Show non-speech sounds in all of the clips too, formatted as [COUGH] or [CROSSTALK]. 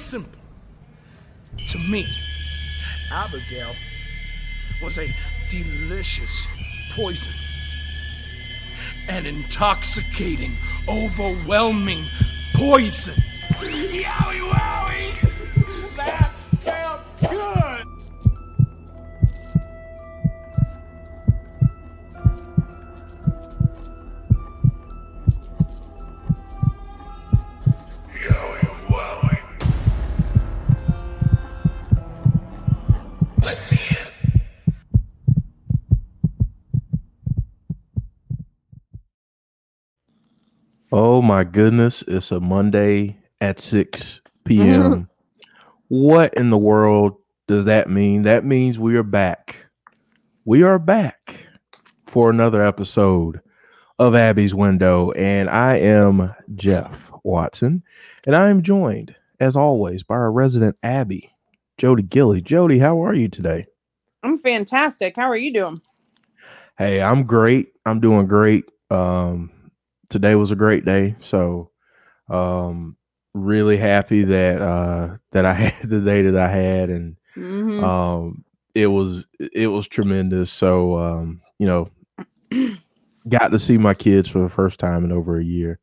simple. To me, Abigail was a delicious poison. An intoxicating, overwhelming poison. My goodness, it's a Monday at 6 p.m. what in the world does that mean? That means we are back. We are back for another episode of Abby's Window, and I am Jeff Watson, and I am joined, as always, by our resident Abby, Jody Gilly. Jody, how are you today? I'm fantastic. How are you doing? Hey, I'm great. I'm doing great. Um, today was a great day, so um, really happy that uh, that I [LAUGHS] had the day that I had, and Mhm. um, it was it was tremendous. So um, you know, [CLEARS THROAT] got to see my kids for the first time in over a year,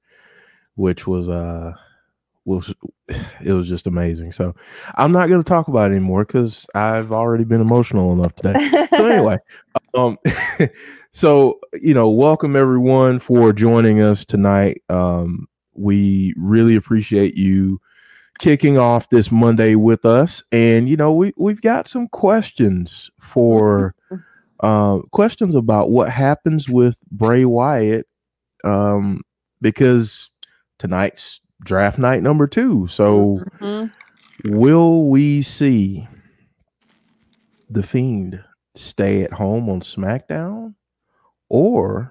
which was uh was it was just amazing. So I'm not going to talk about it anymore because I've already been emotional enough today. So anyway [LAUGHS] um [LAUGHS] so you know welcome everyone for joining us tonight. Um we really appreciate you kicking off this monday with us. And you know we we've got some questions for [LAUGHS] uh questions about what happens with bray wyatt um because tonight's draft night number two so Mhm. Will we see the Fiend stay at home on SmackDown? Or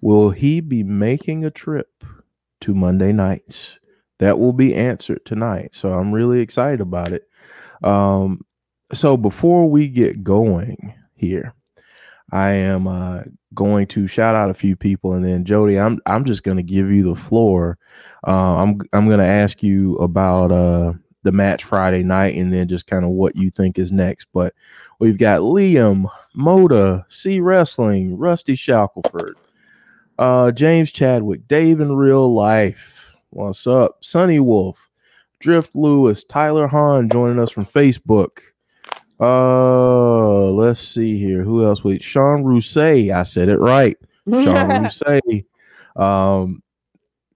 will he be making a trip to Monday nights? That will be answered tonight. So I'm really excited about it. Um, so before we get going here, I am uh, going to shout out a few people, and then Jody, I'm I'm just going to give you the floor. Uh, I'm I'm going to ask you about uh, the match Friday night, and then just kind of what you think is next. But we've got Liam, Moda, C Wrestling, Rusty Shackelford, uh, James Chadwick, Dave in real life. What's up? Sunny Wolf, Drift Lewis, Tyler Hahn joining us from Facebook. Uh, let's see here. Who else? Wait, Sean Rousset. I said it right. Sean [LAUGHS] Rousset. Um,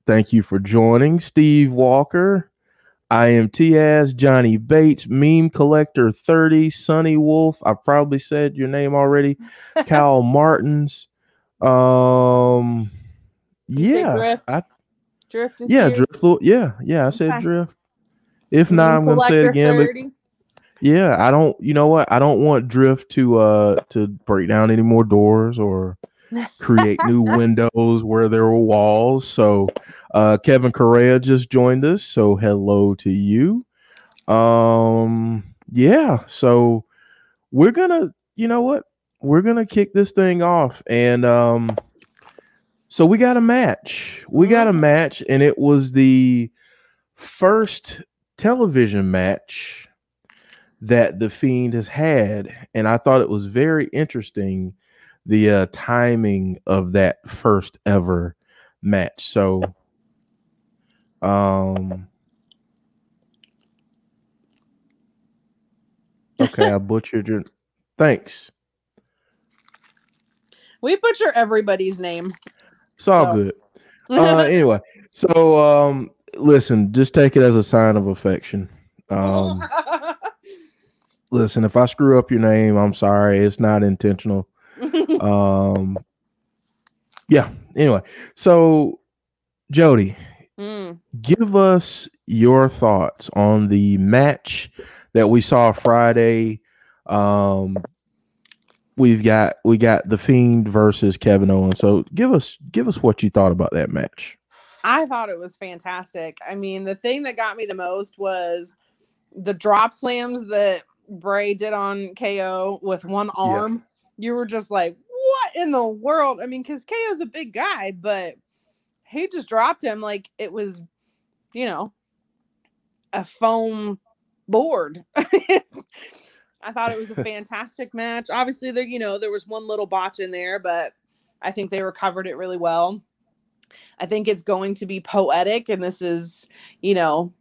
thank you for joining. Steve Walker. I am Tiaz, Johnny Bates, Meme Collector 30, Sunny Wolf. I probably said your name already. [LAUGHS] Cal Martins. Um, You yeah, Drift? I, Drift is yeah, here. Drift. Yeah, yeah, I said Okay. Drift. If Meme not, I'm gonna say it again. But 30. Yeah, I don't. You know what? I don't want Drift to uh to break down any more doors or [LAUGHS] create new windows where there were walls. So uh Kevin Correa just joined us. So hello to you. Um yeah, so we're gonna you know what? We're gonna kick this thing off and um so we got a match. We got a match and it was the first television match that the fiend has had and i thought it was very interesting the uh, timing of that first ever match. So um okay i [LAUGHS] butchered your thanks. We butcher everybody's name. it's all So- good. [LAUGHS] Uh anyway so um listen just take it as a sign of affection. [LAUGHS] Um listen if i screw up your name i'm sorry. It's not intentional. [LAUGHS] Um yeah anyway. So jody Mm. give us your thoughts on the match that we saw friday. Um we've got we got the fiend versus kevin owens. So give us give us what you thought about that match. I thought it was fantastic. I mean, the thing that got me the most was the drop slams that Bray did on KO with one arm. You were just like, what in the world? I mean, because KO's a big guy, but he just dropped him like it was you know, a foam board. [LAUGHS] I thought it was a [LAUGHS] fantastic match. Obviously, there, you know, there was one little botch in there, but I think they recovered it really well. I think it's going to be poetic, and this is, you know,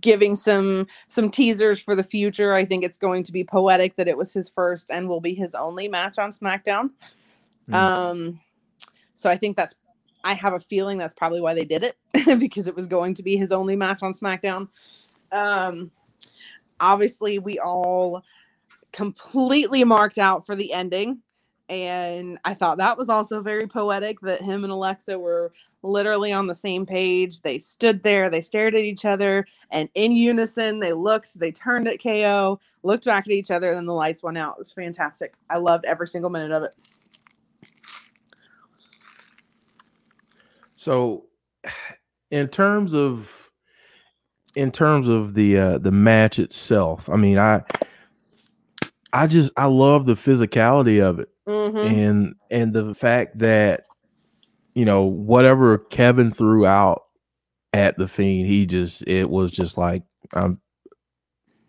giving some some teasers for the future. I think it's going to be poetic that it was his first and will be his only match on SmackDown. Mm. Um, so I think that's I have a feeling that's probably why they did it [LAUGHS] because it was going to be his only match on SmackDown. Um, obviously, we all completely marked out for the ending. And I thought that was also very poetic that him and Alexa were literally on the same page. They stood there, they stared at each other, and in unison, they looked, they turned at KO, looked back at each other, and then the lights went out. It was fantastic. I loved every single minute of it. So, in terms of in terms of the uh, the match itself, I mean, I I just I love the physicality of it, Mm-hmm. and and the fact that you know whatever Kevin threw out at the fiend, he just it was just like I'm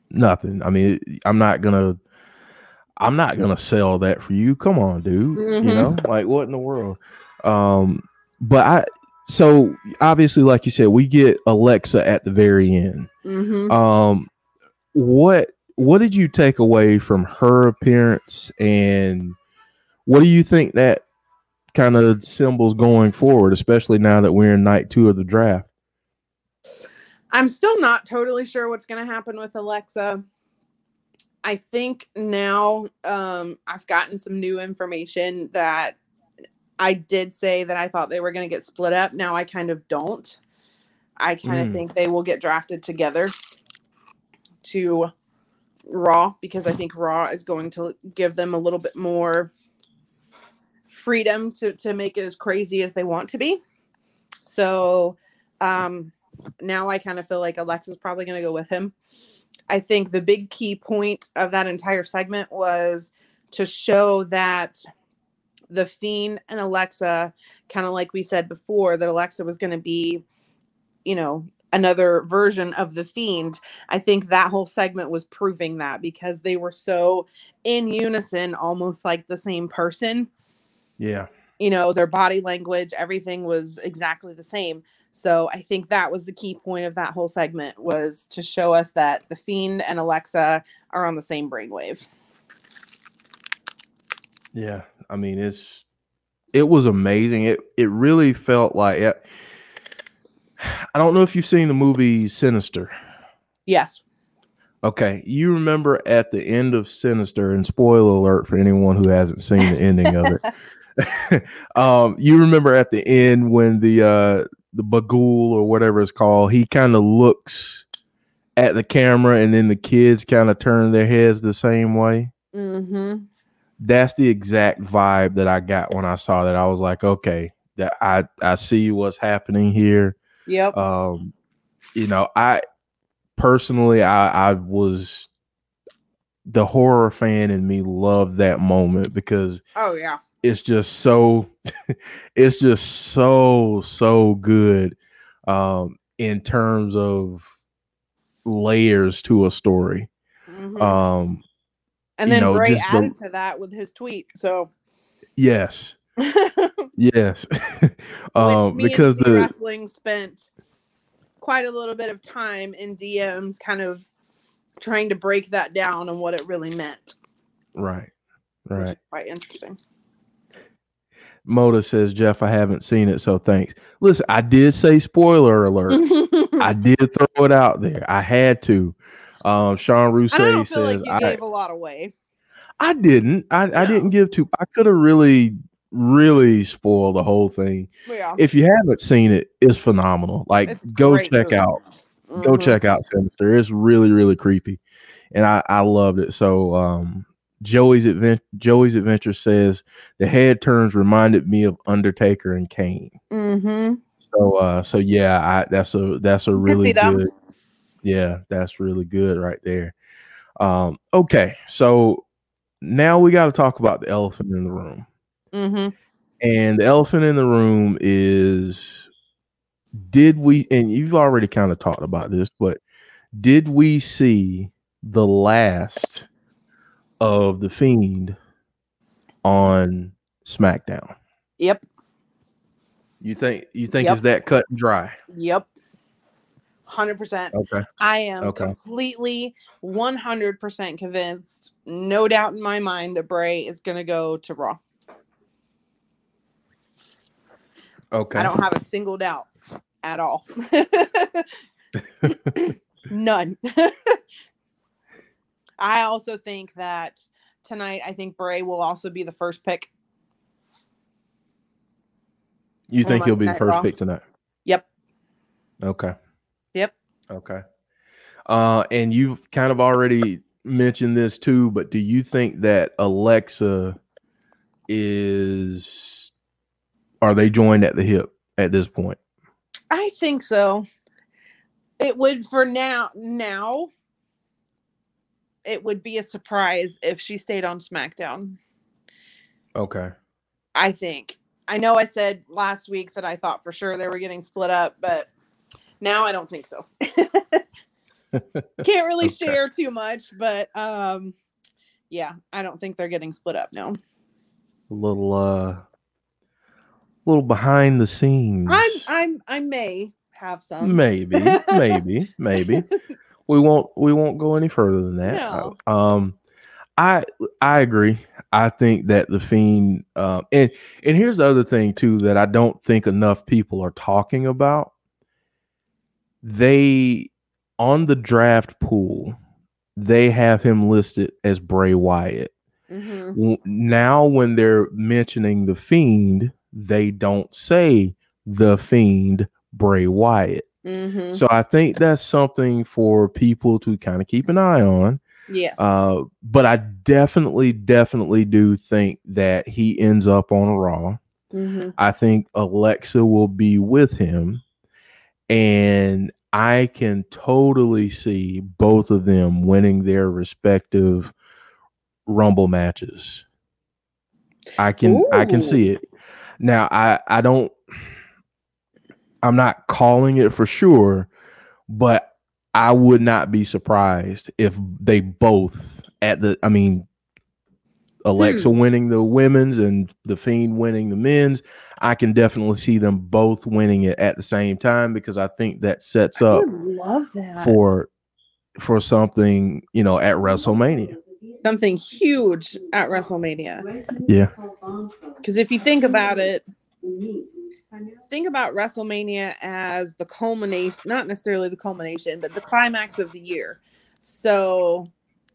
nothing. I mean, I'm not gonna. I'm not gonna sell that for you. Come on, dude. Mhm. You know, like what in the world? Um, but I so obviously, like you said, we get Alexa at the very end. Mm-hmm. Um, what what did you take away from her appearance, and what do you think that kind of symbols going forward, especially now that we're in night two of the draft? I'm still not totally sure what's going to happen with Alexa. I think now um, I've gotten some new information that I did say that I thought they were going to get split up. Now I kind of don't. I kind of Mm. think they will get drafted together to Raw because I think Raw is going to give them a little bit more freedom to to make it as crazy as they want to be. So um now I kind of feel like Alexa's probably going to go with him. I think the big key point of that entire segment was to show that the Fiend and Alexa, kind of like we said before, that Alexa was going to be, you know, another version of the Fiend. I think that whole segment was proving that because they were so in unison, almost like the same person Yeah, you know their body language everything was exactly the same so i think that was the key point of that whole segment was to show us that the fiend and alexa are on the same brainwave Yeah, I mean it's it was amazing. It it really felt like eh, it, [SIGHS] I don't know if you've seen the movie Sinister. yes Okay, you remember at the end of Sinister, and spoiler alert for anyone who hasn't seen the ending of it. [LAUGHS] [LAUGHS] um, you remember at the end when the uh the Bughuul or whatever it's called, he kind of looks at the camera, and then the kids kind of turn their heads the same way. mm-hmm that's the exact vibe that I got when I saw that. I was like, okay, that I I see what's happening here. yep Um, you know, I personally I I was the horror fan in me loved that moment because oh yeah it's just so [LAUGHS] it's just so so good um in terms of layers to a story. Mhm. Um and you then know, bray just the- added to that with his tweet so yes. [LAUGHS] Yes. [LAUGHS] um because the wrestling spent quite a little bit of time in dms kind of trying to break that down and what it really meant right. Right. quite interesting Moda says, Jeff, I haven't seen it, so thanks. Listen, I did say spoiler alert. [LAUGHS] I did throw it out there. I had to. Um, Sean Rousseau I don't feel says, like you I, gave a lot away. I didn't. I, I didn't give two. I could have really, really spoiled the whole thing. Yeah. If you haven't seen it, it's phenomenal. Like, It's go check movie. out. Go Mhm. check out Sinister. It's really, really creepy, and I I loved it. So, um, Joey's advent Joey's adventure says the head turns reminded me of Undertaker and Kane. Mhm. So, uh, so yeah, I that's a that's a really good. Yeah, that's really good right there. Um, okay, so now we got to talk about the elephant in the room, Mhm. and the elephant in the room is did we and you've already kind of talked about this, but did we see the last of the fiend on SmackDown? Yep. You think you think Yep. is that cut and dry? Yep. 100%. Okay. I am Okay. completely 100% convinced, no doubt in my mind, that Bray is going to go to Raw. Okay. I don't have a single doubt at all. [LAUGHS] [LAUGHS] None. [LAUGHS] I also think that tonight, I think Bray will also be the first pick. you think he'll be the first Raw. pick tonight? Yep. Okay. Yep. Okay. Uh, and you've kind of already mentioned this too, but do you think that Alexa is are they joined at the hip at this point? I think so. It would for now. Now, it would be a surprise if she stayed on SmackDown. Okay. I think. I know I said last week that I thought for sure they were getting split up, but now I don't think so. [LAUGHS] Can't really Okay. share too much, but um yeah, I don't think they're getting split up now. A little uh little behind the scenes. I'm I'm I may have some. maybe, maybe, maybe. [LAUGHS] We won't we won't go any further than that. No. Um I I agree. I think that the fiend um and and here's the other thing too that I don't think enough people are talking about. They on the draft pool, they have him listed as Bray Wyatt. Mhm. Now when they're mentioning the fiend, they don't say the fiend Bray Wyatt. Mhm. So I think that's something for people to kind of keep an eye on. Yes. Uh, but I definitely, definitely do think that he ends up on Raw. Mhm. I think Alexa will be with him, and I can totally see both of them winning their respective Rumble matches. I can, I can see it. Now, I, I don't. I'm not calling it for sure, but I would not be surprised if they both at the. I mean, Alexa hmm. winning the women's and the Fiend winning the men's. I can definitely see them both winning it at the same time because I think that sets I up love that. for for something you know at WrestleMania. Something huge at WrestleMania. Yeah. Because if you think about it, think about WrestleMania as the culmination, not necessarily the culmination, but the climax of the year. So,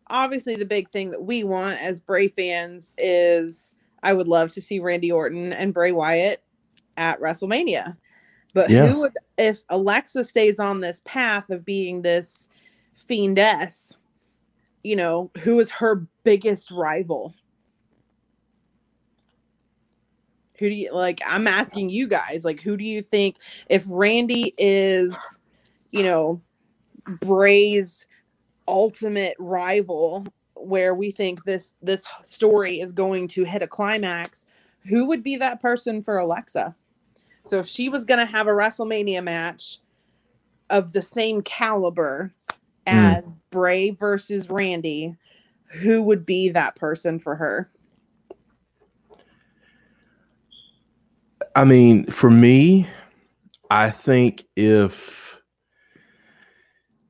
obviously, the big thing that we want as Bray fans is I would love to see Randy Orton and Bray Wyatt at WrestleMania. But Yeah. who would, if Alexa stays on this path of being this fiendess, you know, who is her biggest rival? Who do you like? I'm asking you guys, like, who do you think if Randy is, you know, Bray's ultimate rival, where we think this this story is going to hit a climax, who would be that person for Alexa? So if she was going to have a WrestleMania match of the same caliber hmm. as Bray versus Randy, who would be that person for her? I mean, for me, I think if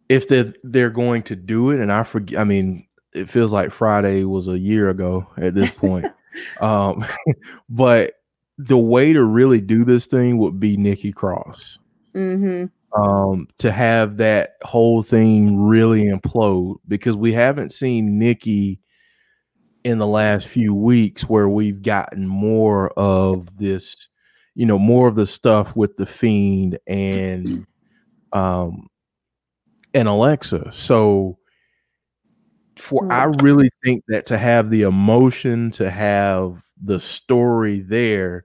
if they they're going to do it, and I forget, I mean, it feels like Friday was a year ago at this point. [LAUGHS] um, [LAUGHS] but the way to really do this thing would be Nikki Cross. Mm-hmm. Um, to have that whole thing really implode because we haven't seen Nikki in the last few weeks where we've gotten more of this, you know, more of the stuff with the fiend and [CLEARS THROAT] um and Alexa. So for I really think that to have the emotion, to have the story there,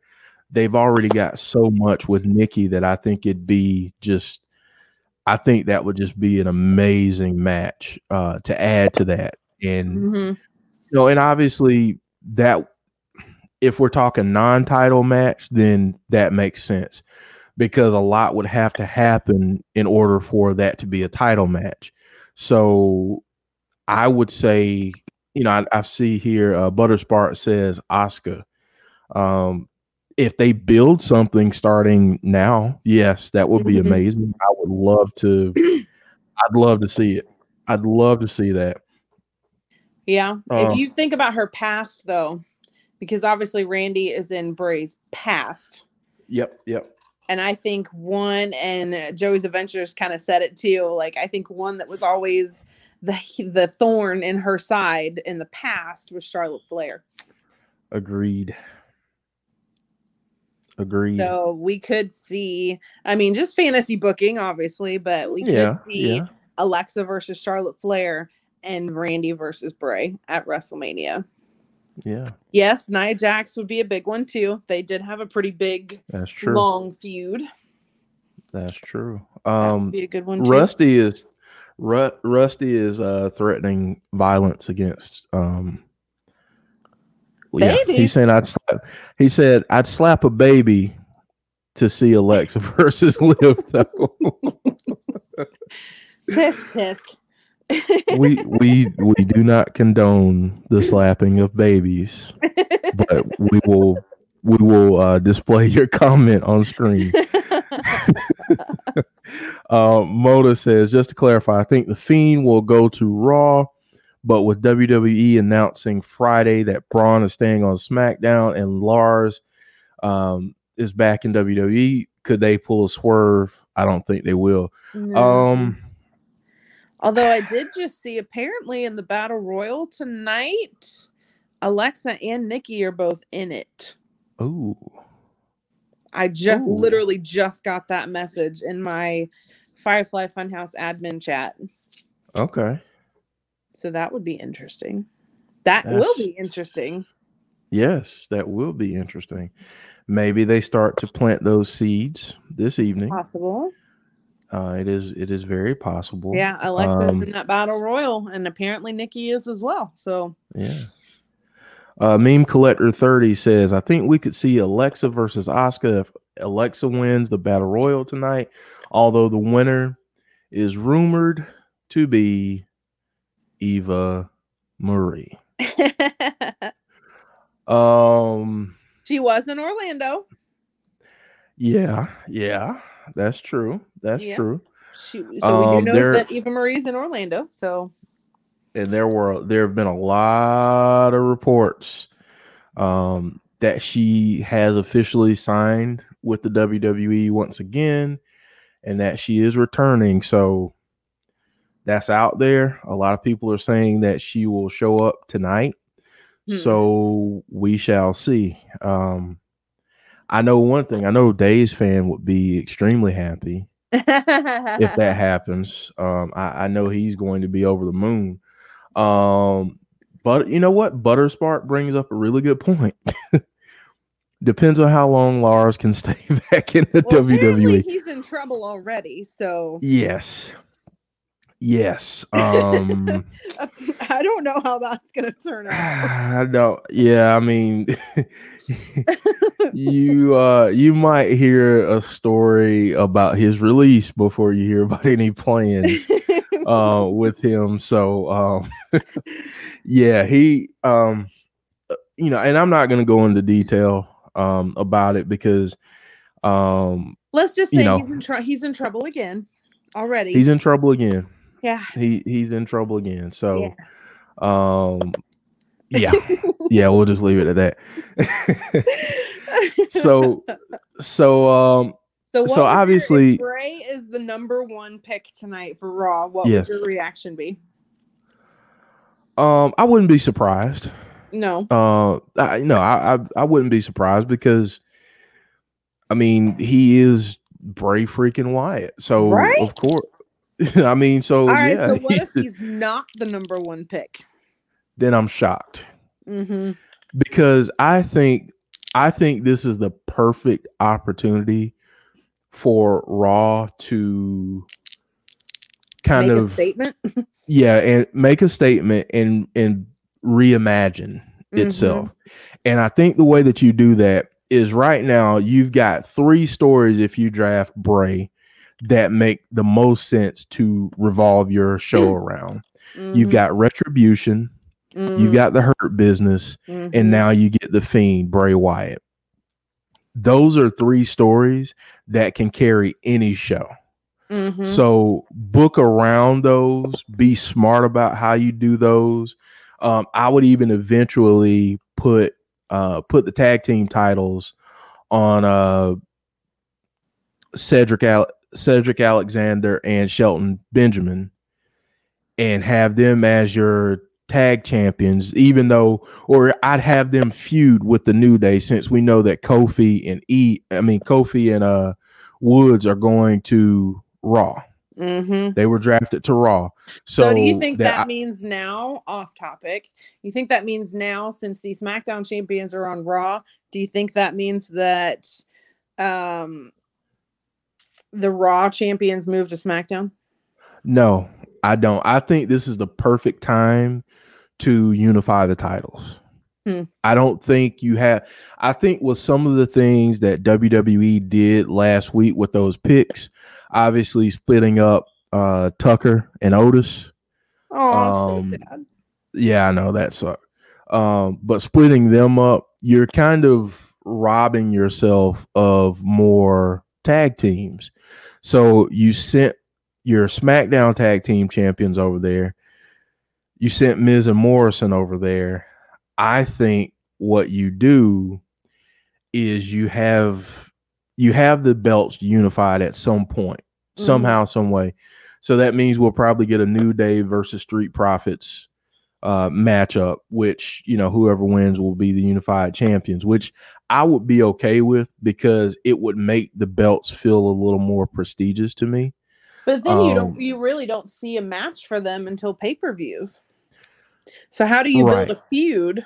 they've already got so much with Nikki that I think it'd be just I think that would just be an amazing match uh to add to that. And Mm-hmm. you know, and obviously that if we're talking non-title match, then that makes sense. because a lot would have to happen in order for that to be a title match. So I would say, you know, I, I see here uh, Butterspart says Asuka. Um, if they build something starting now, yes, that would be Mhm. amazing. I would love to. I'd love to see it. I'd love to see that. Yeah. Uh, if you think about her past, though, because obviously Randy is in Bray's past. Yep, yep. And I think one and Joey's Adventures kind of said it too. Like I think one that was always the the thorn in her side in the past was Charlotte Flair. Agreed. Agreed. So we could see, I mean, just fantasy booking, obviously, but we could yeah, see yeah. Alexa versus Charlotte Flair and Randy versus Bray at WrestleMania. Yeah, Yes, Nia Jax would be a big one too. They did have a pretty big that's true. long feud. That's true. Um, be a good one too. Rusty is Ru- Rusty is uh threatening violence against um well, yeah, Babies? saying I'd slap he said I'd slap a baby to see Alexa [LAUGHS] versus Liv though. Tisk tisk. We [LAUGHS] we we do not condone the slapping of babies, but we will we will uh display your comment on screen. [LAUGHS] Uh, Moda says, just to clarify, I think the Fiend will go to Raw, but with WWE announcing Friday that Braun is staying on SmackDown and Lars um, is back in WWE, could they pull a swerve? I don't think they will. No. Um, Although I did just see apparently in the battle royal tonight, Alexa and Nikki are both in it. ooh, I just Ooh. literally just got that message in my Firefly Funhouse admin chat. okay, So that would be interesting. That will be interesting. yes, that will be interesting. Maybe they start to plant those seeds this evening. Possible. Uh, it is it is very possible. Yeah, Alexa's Um, in that battle royal, and apparently Nikki is as well. So Yeah. Uh, Meme Collector 30 says, I think we could see Alexa versus Asuka if Alexa wins the Battle Royal tonight, although the winner is rumored to be Eva Marie. [LAUGHS] Um, she was in Orlando. yeah, yeah, that's true. That's Yeah. true. She, so we Um, do know there- that Eva Marie's in Orlando. So and there were there have been a lot of reports um, that she has officially signed with the WWE once again, and that she is returning. So that's out there. A lot of people are saying that she will show up tonight. Hmm. So we shall see. Um, I know one thing. I know Days fan would be extremely happy if that [LAUGHS] happens. Um, I, I know he's going to be over the moon. Um, but you know what? Butterspark brings up a really good point. [LAUGHS] Depends on how long Lars can stay [LAUGHS] back in the Well, WWE. he's in trouble already. So Yes. Yes. [LAUGHS] Um I don't know how that's gonna turn out. I don't yeah, I mean [LAUGHS] you [LAUGHS] uh you might hear a story about his release before you hear about any plans uh with him so um yeah he um uh, you know and i'm not going to go into detail um about it because um Let's just you say know. he's in tr- he's in trouble again already. he's in trouble again yeah. he he's in trouble again so um yeah [LAUGHS] yeah we'll just leave it at that [LAUGHS] so so um so, so obviously- Bray is the number one pick tonight for Raw. What Yes. would your reaction be? um i wouldn't be surprised No. Uh, I, no, I, I I wouldn't be surprised because, I mean, he is Bray freaking Wyatt. So Right? of course, [LAUGHS] I mean, so All right. yeah. so what if [LAUGHS] he's not the number one pick? then I'm shocked Mm-hmm. because I think I think this is the perfect opportunity for Raw to kind Make of a statement. [LAUGHS] yeah and make a statement and and reimagine Mm-hmm. itself and i think the way that you do that is right now you've got three stories if you draft Bray that make the most sense to revolve your show around. You've Mhm, got Retribution, mhm, you've got the Hurt Business, mhm. and now you get the Fiend Bray Wyatt. Those are three stories that can carry any show. Mhm. So book around those. Be smart about how you do those. Um, I would even eventually put uh, put the tag team titles on uh, Cedric Al- Cedric Alexander and Shelton Benjamin, and have them as your tag champions. Even though, or I'd have them feud with the New Day since we know that Kofi and E, I mean Kofi and uh Woods are going to Raw. Mhm. They were drafted to Raw. So, So, do you think that, I- means now, off topic, you think that means now, since the SmackDown champions are on Raw, do you think that means that um, the Raw champions move to SmackDown? no, I don't. I think this is the perfect time to unify the titles. Hmm. I don't think you have. I think with some of the things that WWE did last week with those picks, obviously splitting up uh, Tucker and Otis. Oh, Um, so sad. Yeah, I know that sucked. Um, but splitting them up, you're kind of robbing yourself of more tag teams. So you sent your SmackDown tag team champions over there. You sent Miz and Morrison over there. I think what you do is you have you have the belts unified at some point, Mhm. somehow, some way. So that means we'll probably get a New Day versus Street Profits uh, matchup, which you know whoever wins will be the unified champions, which I would be okay with because it would make the belts feel a little more prestigious to me. But then you um, don't, you really don't see a match for them until pay per views. So how do you Right. build a feud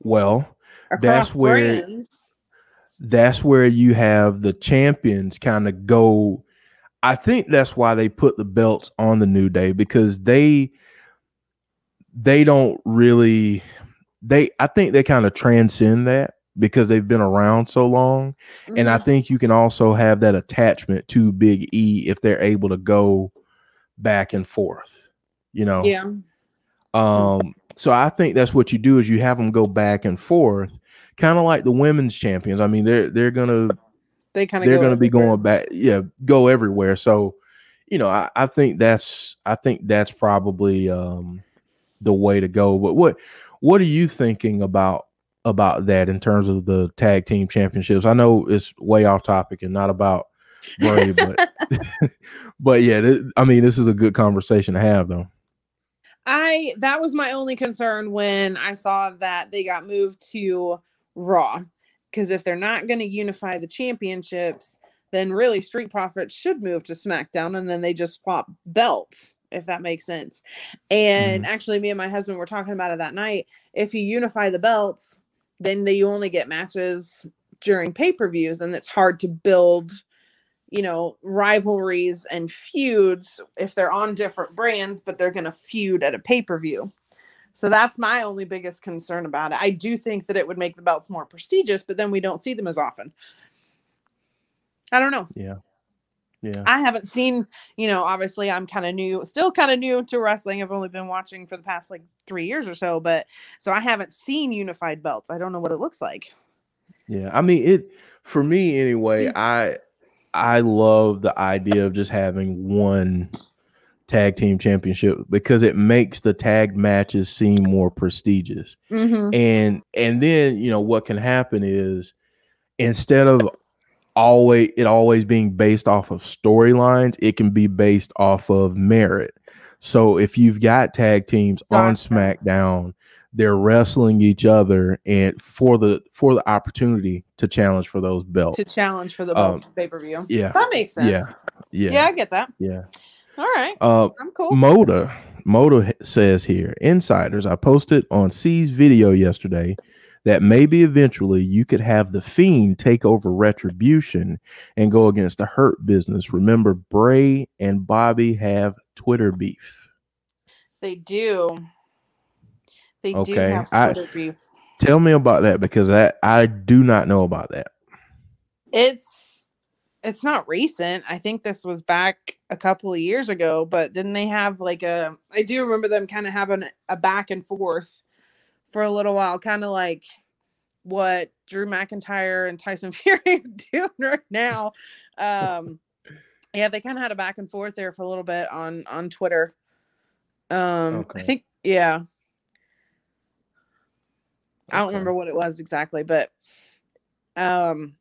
Well, That's where- brands? that's where you have the champions kind of go. I think that's why they put the belts on the New Day because they they don't really they I think they kind of transcend that because they've been around so long and I Mhm. think you can also have that attachment to Big E if they're able to go back and forth. You know. yeah, Um, so I think that's what you do is you have them go back and forth, kind of like the women's champions. I mean, they're they're gonna they kind of they're gonna be going back, yeah, go everywhere. So, you know, I, I think that's I think that's probably um the way to go. But what what are you thinking about about that in terms of the tag team championships? I know it's way off topic and not about Bray, [LAUGHS] but [LAUGHS] but yeah, th- I mean, this is a good conversation to have though. I that was my only concern when I saw that they got moved to Raw. Because if they're not going to unify the championships, then really Street Profits should move to SmackDown and then they just swap belts, if that makes sense. And mm-hmm. actually, me and my husband were talking about it that night. If you unify the belts, then they, you only get matches during pay per views, and it's hard to build you know rivalries and feuds if they're on different brands but they're going to feud at a pay-per-view so that's my only biggest concern about it i do think that it would make the belts more prestigious but then we don't see them as often i don't know Yeah. Yeah. i haven't seen you know obviously i'm kind of new still kind of new to wrestling i've only been watching for the past like three years or so but so i haven't seen unified belts i don't know what it looks like Yeah, I mean it for me anyway. I I love the idea of just having one tag team championship because it makes the tag matches seem more prestigious. mm-hmm. And and then, you know, what can happen is instead of always it always being based off of storylines, it can be based off of merit. So if you've got tag teams on. SmackDown, they're wrestling each other and for the for the opportunity to challenge for those belts. to challenge for the belts Um, pay-per-view yeah. that makes sense Yeah. yeah. Yeah. i get that Yeah. all right Uh i'm cool Moda Moda says here, insiders, I posted on C's video yesterday that maybe eventually you could have the Fiend take over Retribution and go against the Hurt Business. Remember, Bray and Bobby have Twitter beef. They do. They do Okay, have I- Twitter beef. Tell me about that because I I do not know about that. It's it's not recent. I think this was back a couple of years ago, but didn't they have like a I do remember them kind of having a back and forth for a little while, kind of like what Drew McIntyre and Tyson [LAUGHS] Fury are doing right now. Um [LAUGHS] yeah, they kind of had a back and forth there for a little bit on on Twitter. Um Okay. I think yeah, I don't remember what it was exactly, but um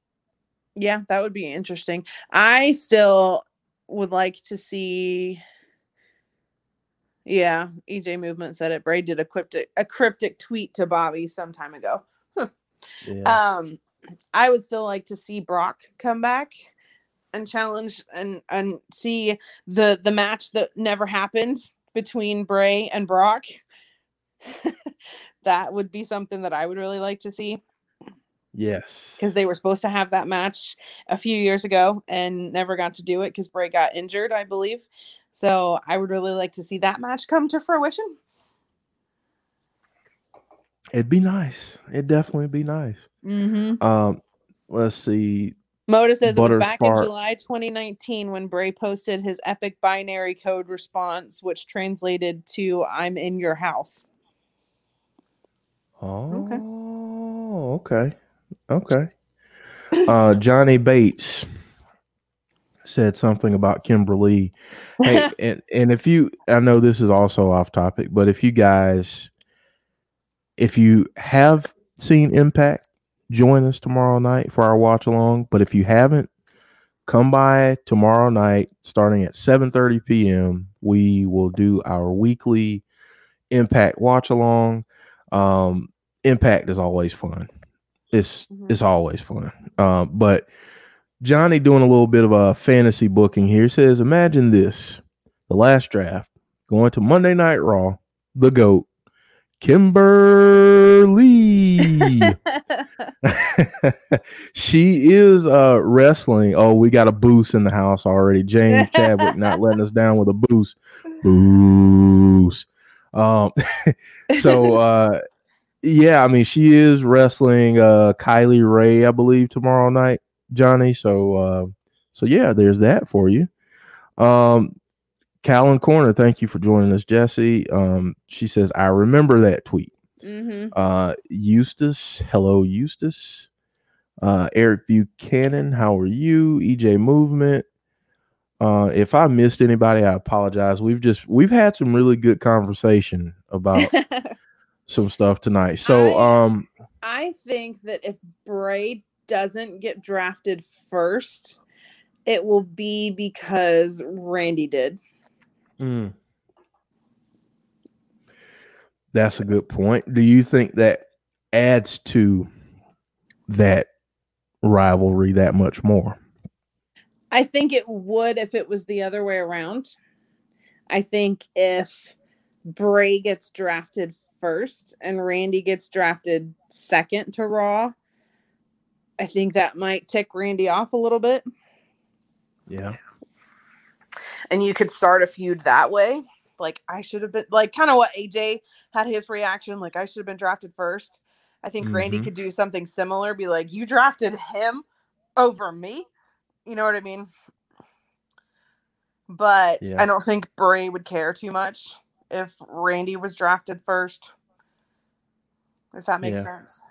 yeah, that would be interesting. I still would like to see yeah, EJ Movement said it. Bray did a cryptic a cryptic tweet to Bobby some time ago. Yeah. Um I would still like to see Brock come back and challenge and and see the the match that never happened between Bray and Brock. [LAUGHS] that would be something that I would really like to see yes. because they were supposed to have that match a few years ago and never got to do it because Bray got injured, I believe. So I would really like to see that match come to fruition. It'd be nice. It'd definitely be nice. Mm-hmm. Um, let's see. Moda says it was back in. July 2019 when Bray posted his epic binary code response, which translated to "I'm in your house." Oh, okay. Okay. Uh, Johnny Bates said something about Kimberly. Hey, [LAUGHS] and, and if you, I know this is also off topic, but if you guys, if you have seen Impact, join us tomorrow night for our watch along. But if you haven't, come by tomorrow night starting at 7:30 p.m. We will do our weekly Impact watch along. Um, Impact is always fun. It's Mhm. it's always fun. Um, but Johnny doing a little bit of a fantasy booking here says, imagine this: the last draft going to Monday Night Raw, the goat, Kimberly. [LAUGHS] [LAUGHS] she is uh wrestling. Oh, we got a boost in the house already. James [LAUGHS] Chadwick not letting us down with a boost. Boost. Um so uh yeah, I mean she is wrestling uh Kylie Rae, I believe, tomorrow night, Johnny. So uh so yeah, there's that for you. Um Callan Corner, thank you for joining us, Jesse. Um, she says, I remember that tweet. mm-hmm. Uh, Eustace, hello, Eustace. Uh, Eric Buchanan, how are you? EJ Movement. Uh, if I missed anybody, I apologize. We've just we've had some really good conversation about [LAUGHS] some stuff tonight. So, I- um, I think that if Bray doesn't get drafted first, it will be because Randy did. mm. that's a good point. Do you think that adds to that rivalry that much more? I think it would if it was the other way around. I think if Bray gets drafted first and Randy gets drafted second to Raw, I think that might tick Randy off a little bit. Yeah. And you could start a feud that way. Like I should have been like kind of what AJ had his reaction, like I should have been drafted first. I think Randy Mhm. could do something similar, be like, You drafted him over me. You know what I mean? But Yeah. I don't think Bray would care too much if Randy was drafted first. If that makes Yeah. sense.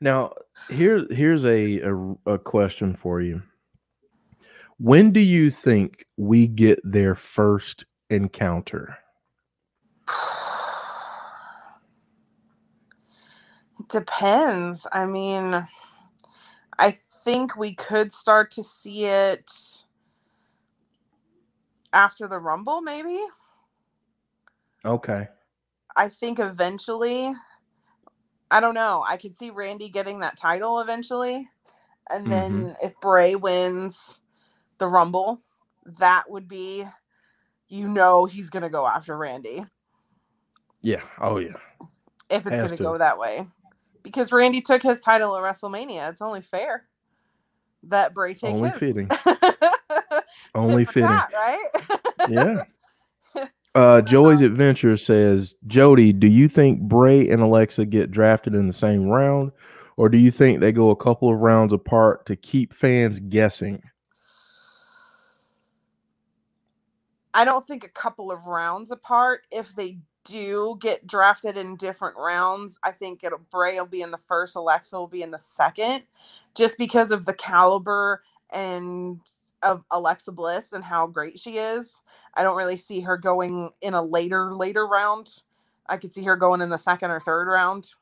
Now, here here's a, a a question for you. When do you think we get their first encounter? It depends. I mean, I think we could start to see it after the Rumble, maybe. Okay. I think eventually, I don't know. I could see Randy getting that title eventually. And mm-hmm. then if Bray wins the Rumble, that would be, you know, he's going to go after Randy Yeah. Oh yeah. if it's going to to. go that way. Because Randy took his title at WrestleMania. It's only fair that Bray take Only his. fitting. [LAUGHS] Only fitting. tat, right? Yeah. Uh, Joey's Adventure says, Jody, do you think Bray and Alexa get drafted in the same round, or do you think they go a couple of rounds apart to keep fans guessing? I don't think a couple of rounds apart. If they do get drafted in different rounds, I think it'll Bray will be in the first, Alexa will be in the second, just because of the caliber and of Alexa Bliss and how great she is. I don't really see her going in a later later round. I could see her going in the second or third round.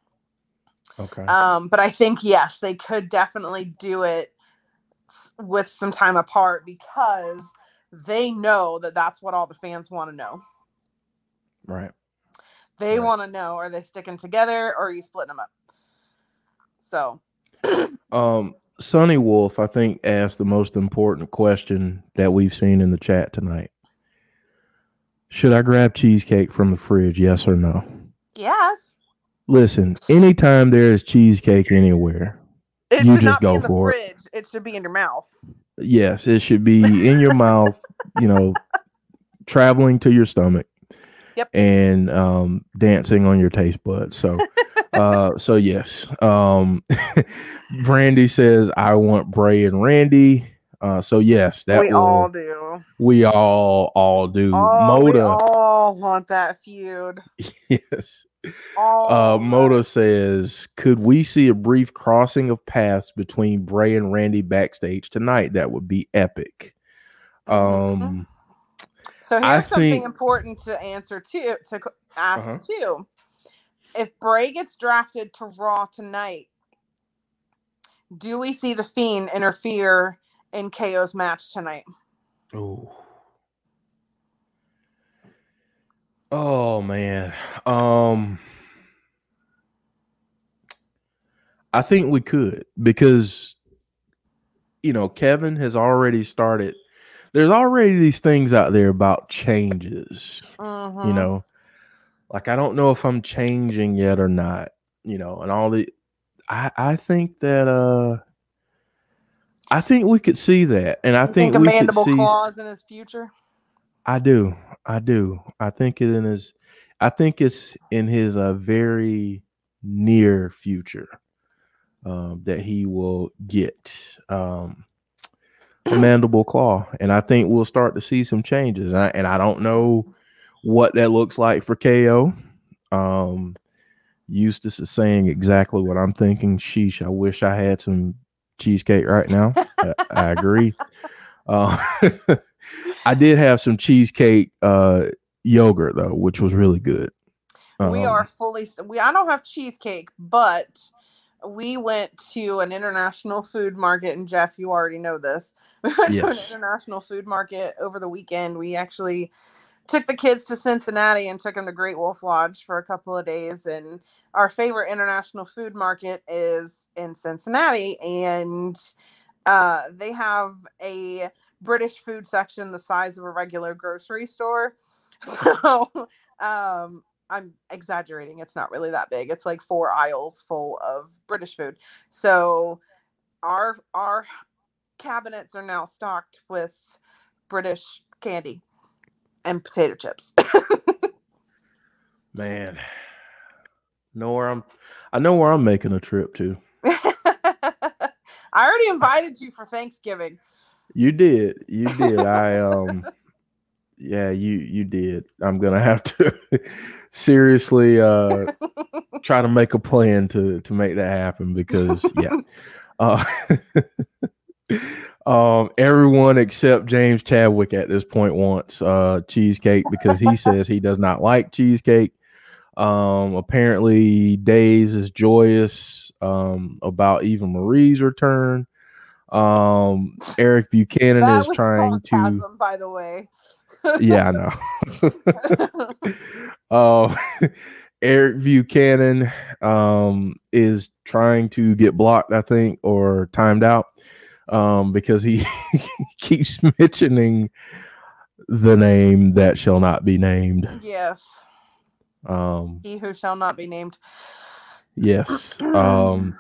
Okay. Um, but I think yes, they could definitely do it with some time apart because they know that that's what all the fans want to know. right. They Right. want to know are they sticking together or are you splitting them up? So, [CLEARS THROAT] Um, Sonny Wolf, I think, asked the most important question that we've seen in the chat tonight. Should I grab cheesecake from the fridge? Yes or no? yes, Listen, anytime there is cheesecake anywhere, it You just not go be in the for it. fridge. It. should be in your mouth. yes, it should be in your mouth, you know, [LAUGHS] traveling to your stomach. Yep. And um, dancing on your taste buds. So, uh, so yes. Um, [LAUGHS] Brandy says, I want Bray and Randy. Uh, so yes, that we will, all do. we all all do. Oh, we all want that feud. [LAUGHS] yes. All Uh, Moda says, could we see a brief crossing of paths between Bray and Randy backstage tonight? That would be epic. Mhm. Um, So here's I something think- important to answer too to ask Uh-huh. too. If Bray gets drafted to Raw tonight, do we see the Fiend interfere in KO's match tonight? Oh. Oh man. Um I think we could because you know, Kevin has already started there's already these things out there about changes, you Mhm. know. Like I don't know if I'm changing yet or not, you know, and all the I I think that uh I think we could see that. And I You think, think, a we could mandible see clause in his future? I do. I do. I think it in his I think it's in his uh, very near future um, that he will get um, a mandible claw, and I think we'll start to see some changes. And I, and I don't know what that looks like for KO. Um, Eustace is saying exactly what I'm thinking. Sheesh, I wish I had some cheesecake right now. I, I agree. Uh, [LAUGHS] I did have some cheesecake uh, yogurt though, which was really good. we Um, are fully we I don't have cheesecake, but we went to an international food market and Jeff, you already know this. [LAUGHS] We went to an international food market over the weekend. We actually took the kids to Cincinnati and took them to Great Wolf Lodge for a couple of days and our favorite international food market is in Cincinnati and uh, they have a British food section the size of a regular grocery store. [LAUGHS] So um I'm exaggerating. It's not really that big. It's like four aisles full of British food. So our our cabinets are now stocked with British candy and potato chips. [LAUGHS] man. Know where I'm I know where I'm making a trip to. I already invited you for Thanksgiving. You did. You [LAUGHS] did. I um yeah, you you did. I'm gonna have to [LAUGHS] seriously uh try to make a plan to to make that happen because yeah. Uh um everyone except James Chadwick at this point wants uh cheesecake because he [LAUGHS] says he does not like cheesecake. Um apparently Days is joyous um about Eva Marie's return. Um Eric Buchanan that is trying to by the way. yeah, I know. uh, [LAUGHS] [LAUGHS] Eric Buchanan um, is trying to get blocked, I think, or timed out um, because he [LAUGHS] keeps mentioning the name that shall not be named. yes, Um, he who shall not be named. yes. Um,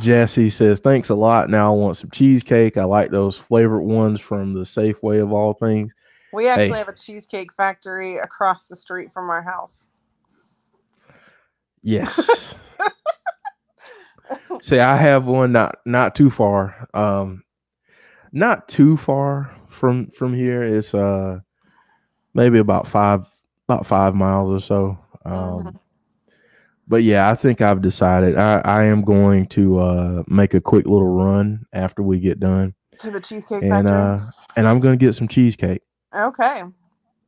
Jesse says, thanks a lot. Now I want some cheesecake. I like those flavored ones from the Safeway of all things. We actually Hey. have a cheesecake factory across the street from our house. Yes. [LAUGHS] See, I have one not not too far. Um not too far from from here. It's uh maybe about five about five miles or so. Um Mhm. but yeah, I think I've decided I, I am going to uh make a quick little run after we get done. To the cheesecake And factory. uh and I'm gonna get some cheesecake. okay.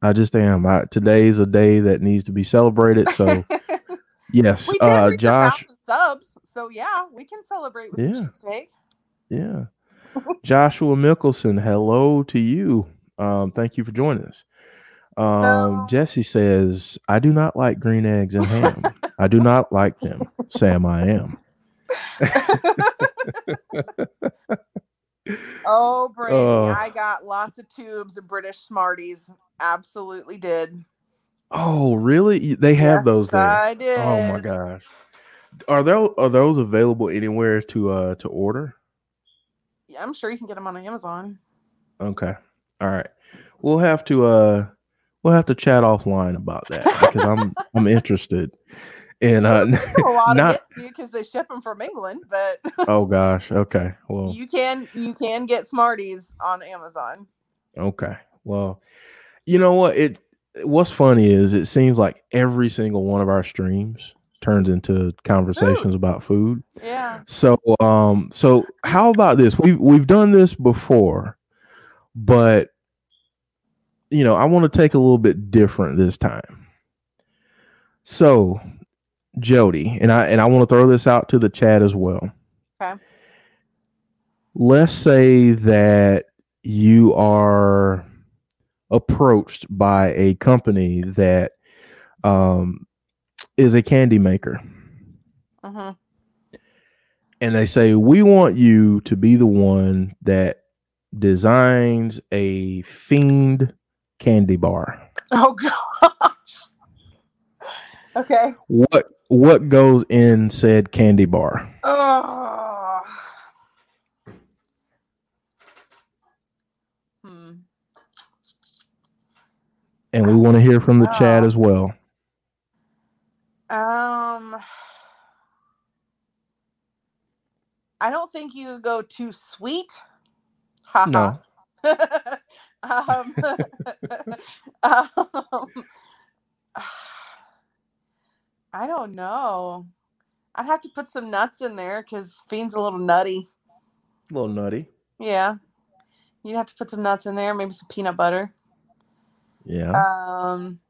I just am. I, today's a day that needs to be celebrated. So [LAUGHS] yes, we did uh reach Josh subs, so yeah, we can celebrate with Yeah. cheesecake. Yeah. [LAUGHS] Joshua Mickelson, hello to you. Um, thank you for joining us. Um, Jesse says, I do not like green eggs and ham. I do not like them. Sam, I am. [LAUGHS] Oh, Brady, Oh. I got lots of tubes of British Smarties. Absolutely did. Oh, really? They have Yes, those there. I did. Oh my gosh. Are those are those available anywhere to uh to order? Yeah, I'm sure you can get them on Amazon. Okay. All right. We'll have to uh we'll have to chat offline about that because I'm [LAUGHS] I'm interested. And uh a [LAUGHS] lot Not- of gets you because they ship them from England, but [LAUGHS] oh gosh, okay. Well, you can you can get Smarties on Amazon. okay. Well, you know what? It what's funny is it seems like every single one of our streams turns into conversations about food. Yeah. So um so how about this? We've we've done this before, but you know, I want to take a little bit different this time. So Jody, and I and I want to throw this out to the chat as well. Okay. Let's say that you are approached by a company that um is a candy maker hmm and they say we want you to be the one that designs a fiend candy bar Oh [LAUGHS] gosh. Okay. what what goes in said candy bar Oh. Hmm. And we want to hear from the chat Oh. as well Um. I don't think you go too sweet. Ha no [LAUGHS] um, [LAUGHS] um, [SIGHS] I don't know. I'd have to put some nuts in there because Fiend's a little nutty. a little nutty Yeah. You'd have to put some nuts in there, maybe some peanut butter. Yeah Um,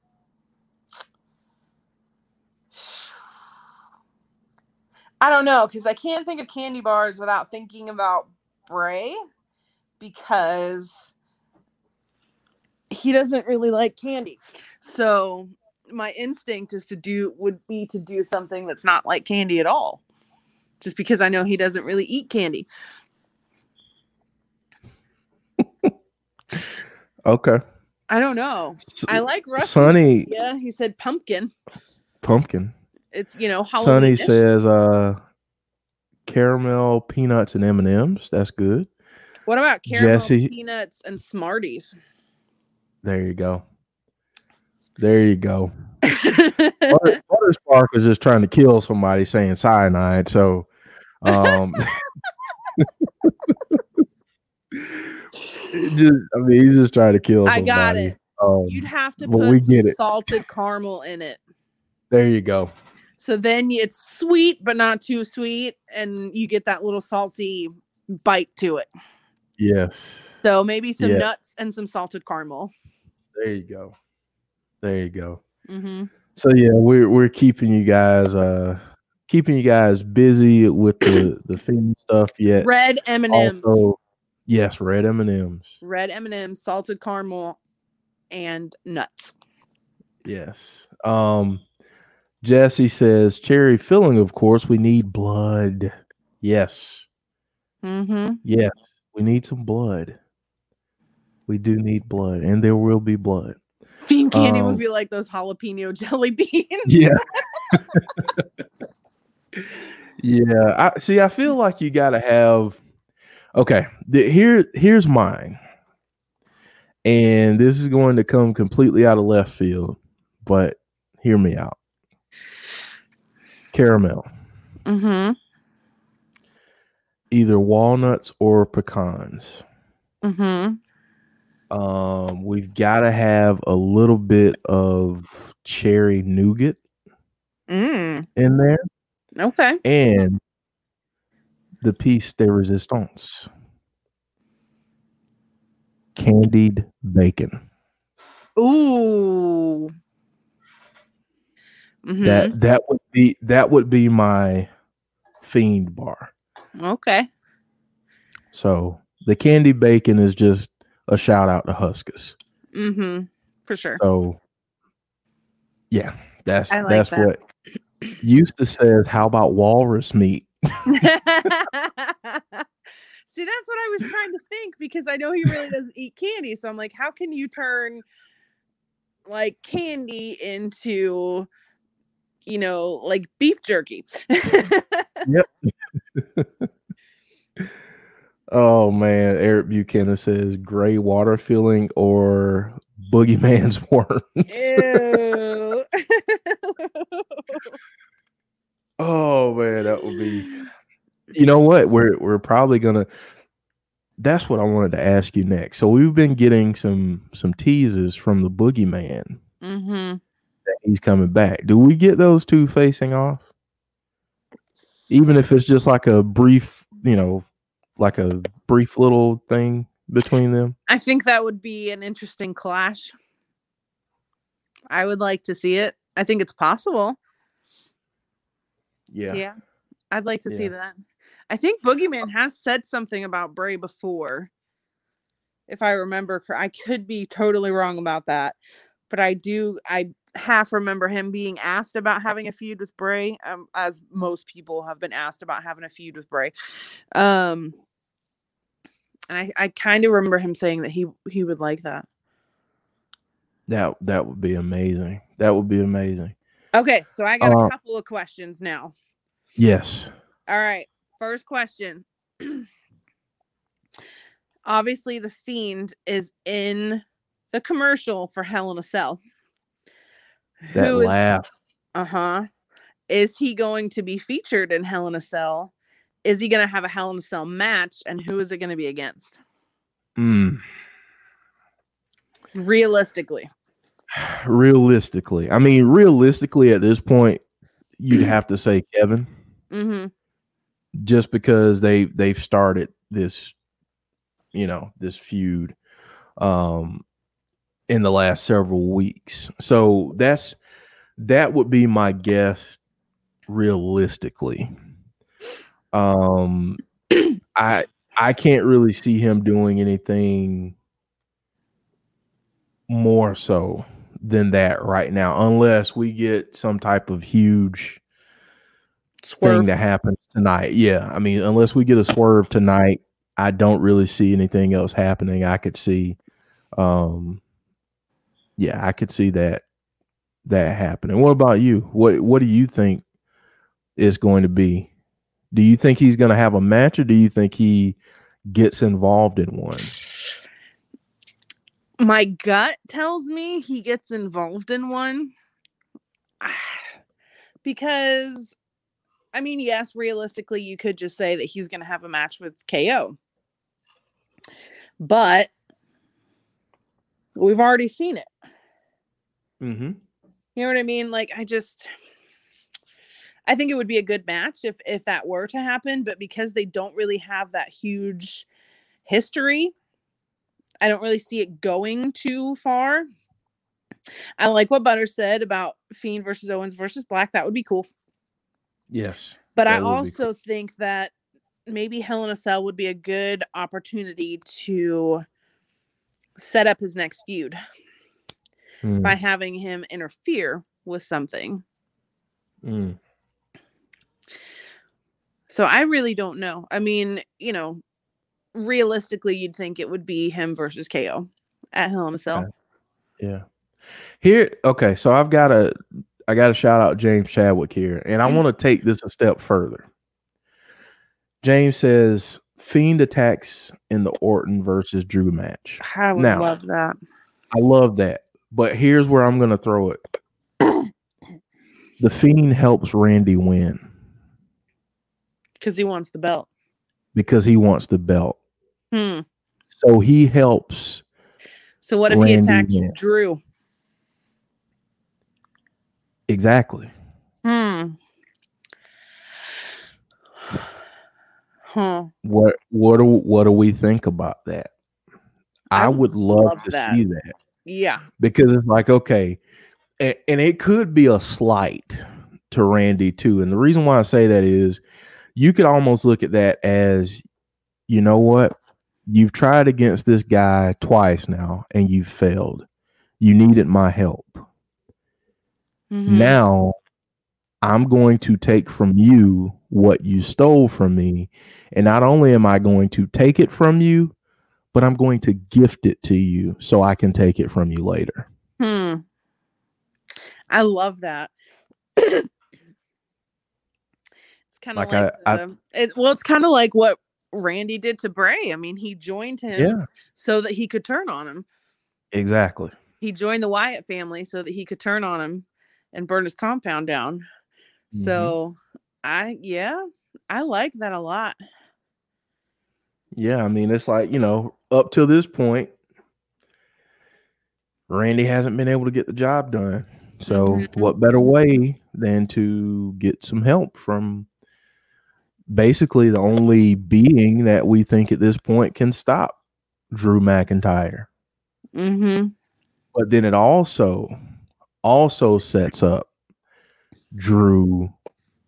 I don't know because I can't think of candy bars without thinking about Bray because he doesn't really like candy. So my instinct is to do would be to do something that's not like candy at all. Just because I know he doesn't really eat candy. [LAUGHS] okay I don't know. S- I like Rusty. sunny Yeah, he said pumpkin. pumpkin It's you know sunny Halloween. says uh caramel peanuts and m&ms that's good What about caramel Jesse- peanuts and Smarties? there you go there you go Butter, [LAUGHS] Spark is just trying to kill somebody saying cyanide. So, um, [LAUGHS] [LAUGHS] just I mean, he's just trying to kill. I got it. Um, You'd have to put we get it. salted caramel in it. there you go. So then it's sweet, but not too sweet, and you get that little salty bite to it. Yes, So maybe some Yeah. nuts and some salted caramel. there you go. There you go. Mm-hmm. So yeah, we're we're keeping you guys uh keeping you guys busy with the the theme stuff yet. Red M and M's, Also, yes, red M and M's. red M and M's, salted caramel, and nuts. Yes. Um Jesse says cherry filling, of course. We need blood. Yes. Mm-hmm. Yes. We need some blood. We do need blood, and there will be blood. Fiend candy Um, would be like those jalapeno [LAUGHS] jelly beans. Yeah. [LAUGHS] [LAUGHS] yeah. I see I feel like you gotta have okay. The, here here's mine. And this is going to come completely out of left field, but hear me out. Caramel, Mm-hmm. either walnuts or pecans. Mm-hmm. Um, we've got to have a little bit of cherry nougat Mm. in there Okay. and the piece de resistance candied bacon. Ooh. Mm-hmm. That that would be that would be my fiend bar. okay. So the candy bacon is just a shout out to Huskus. Mm-hmm. For sure. So yeah, that's like that's that. what Eustace says. How about walrus meat? [LAUGHS] See, that's what I was trying to think because I know he really doesn't eat candy. So I'm like, how can you turn like candy into, you know, like beef jerky? yep. Oh man, Eric Buchanan says gray water filling or boogeyman's [LAUGHS] worms. Ew. [LAUGHS] Oh man, that would be. You know what? We're we're probably gonna. That's what I wanted to ask you next. So we've been getting some some teases from the boogeyman mm-hmm. that he's coming back. Do we get those two facing off? Even if it's just like a brief, you know, like a brief little thing between them. I think that would be an interesting clash. I would like to see it. I think it's possible. Yeah. Yeah. I'd like to see that. I think Boogeyman has said something about Bray before. If I remember I could be totally wrong about that. But I do I half remember him being asked about having a feud with Bray, um, as most people have been asked about having a feud with Bray. Um and I, I kind of remember him saying that he he would like that. That that would be amazing. That would be amazing. Okay, so I got Uh, a couple of questions now. Yes. All right. First question. [CLEARS THROAT] Obviously, the fiend is in the commercial for Hell in a Cell. That Who is laugh. uh-huh. Is he going to be featured in Hell in a Cell? Is he going to have a Hell in a Cell match? And who is it going to be against? Mm. Realistically. Realistically, I mean, realistically, at this point, you'd [CLEARS THROAT] have to say Kevin, Mm-hmm. just because they they've started this, you know, this feud, um, in the last several weeks. So that's that would be my guess. Realistically, um, [CLEARS THROAT] I I can't really see him doing anything more so than that right now, unless we get some type of huge Swerve. thing that happens tonight. Yeah, I mean, unless we get a swerve tonight, I don't really see anything else happening. I could see, um, yeah, I could see that that happening. What about you? What What do you think is going to be? Do you think he's going to have a match, or do you think he gets involved in one? My gut tells me he gets involved in one. [SIGHS] Because i mean yes realistically you could just say that he's going to have a match with ko but we've already seen it. Mm-hmm. you know what i mean? Like i just i think it would be a good match if if that were to happen but because they don't really have that huge history i don't really see it going too far i like what butter said about fiend versus owens versus black that would be cool Yes. but i That would be also think that maybe hell in a cell would be a good opportunity to set up his next feud Mm, by having him interfere with something mm. So I really don't know. I mean, you know, realistically, you'd think it would be him versus KO at Hell in a Cell. Yeah. Here, okay, so I've got a I got to shout out James Chadwick here, and I Mhm. want to take this a step further. James says Fiend attacks in the Orton versus Drew match. I would Now- love that. I love that. But here's where I'm going to throw it. [COUGHS] the Fiend helps Randy win Because he wants the belt. because he wants the belt. Hmm. So he helps. So what if he attacks. Drew? Exactly. Hmm. Huh. What what do what do we think about that? I I, would would love, love to that. see that Yeah. because it's like okay, and, and it could be a slight to Randy too. And the reason why I say that is you could almost look at that as you know what? You've tried against this guy twice now and you've failed. You needed my help. Mhm. Now I'm going to take from you what you stole from me. And not only am I going to take it from you, but I'm going to gift it to you so I can take it from you later. Hmm. I love that. [CLEARS THROAT] it's kind of Like, like, I- I- it's well, it's kind of like what Randy did to Bray. I mean, he joined him Yeah, so that he could turn on him. exactly. He joined the Wyatt family so that he could turn on him and burn his compound down. Mhm. So, I yeah, I like that a lot. Yeah, I mean, it's like, you know, up till this point, Randy hasn't been able to get the job done. So, Mhm. what better way than to get some help from basically the only being that we think at this point can stop Drew McIntyre? Mm-hmm. But then it also also sets up Drew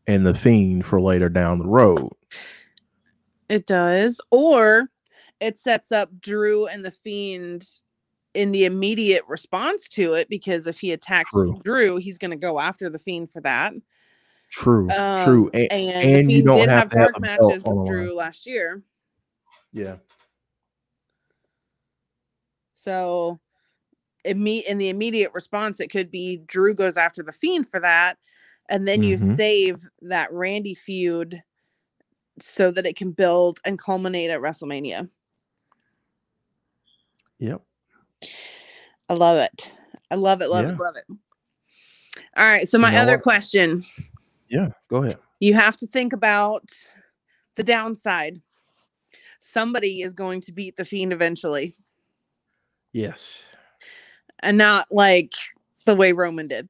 and the Fiend for later down the road. It does. Or it sets up Drew and the Fiend in the immediate response to it because if he attacks True. Drew, he's going to go after the Fiend for that. True, Um, true. And, And, and the you Fiend don't did have have to have dark the matches with Drew last year. yeah. So imme- in the immediate response, it could be Drew goes after the Fiend for that. And then you Mhm. save that Randy feud so that it can build and culminate at WrestleMania. Yep. I love it. I love it, love Yeah. it, love it. All right. So my know other what? question, Yeah. Go ahead. you have to think about the downside. Somebody is going to beat the fiend eventually. Yes. And not like the way Roman did.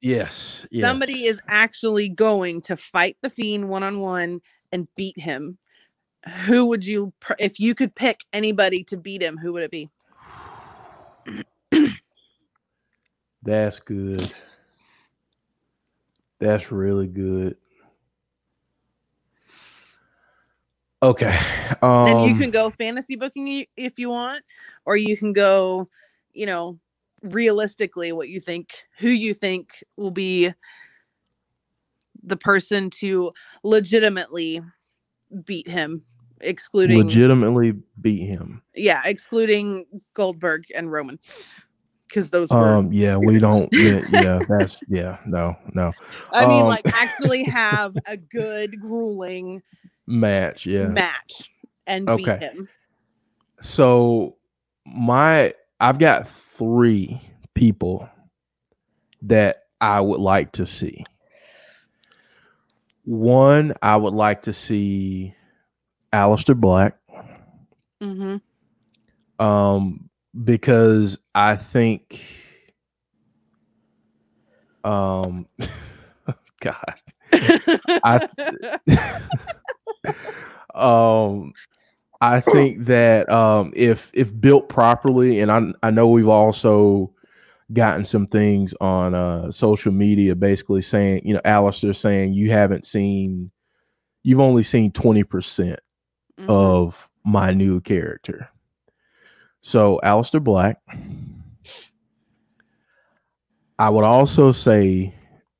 Yes. [LAUGHS] yes. Somebody is actually going to fight the fiend one on one and beat him. Who would you pr- if you could pick anybody to beat him, who would it be? That's good. That's really good. Okay. Um, and you can go fantasy booking if you want or you can go you know realistically what you think who you think will be the person to legitimately beat him excluding legitimately beat him. yeah excluding goldberg and roman because those were Um, yeah, we don't. Yeah, [LAUGHS] yeah, that's yeah, no, no i mean um, like actually have a good grueling match. Yeah. match and Okay. beat him So my I've got three people that I would like to see. One, I would like to see Aleister Black. hmm Um, because I think um [LAUGHS] God. I [LAUGHS] um I think that um if if built properly and I I know we've also gotten some things on uh social media basically saying, you know, Aleister saying you haven't seen you've only seen 20% Mhm. of my new character. So Aleister Black. I would also say,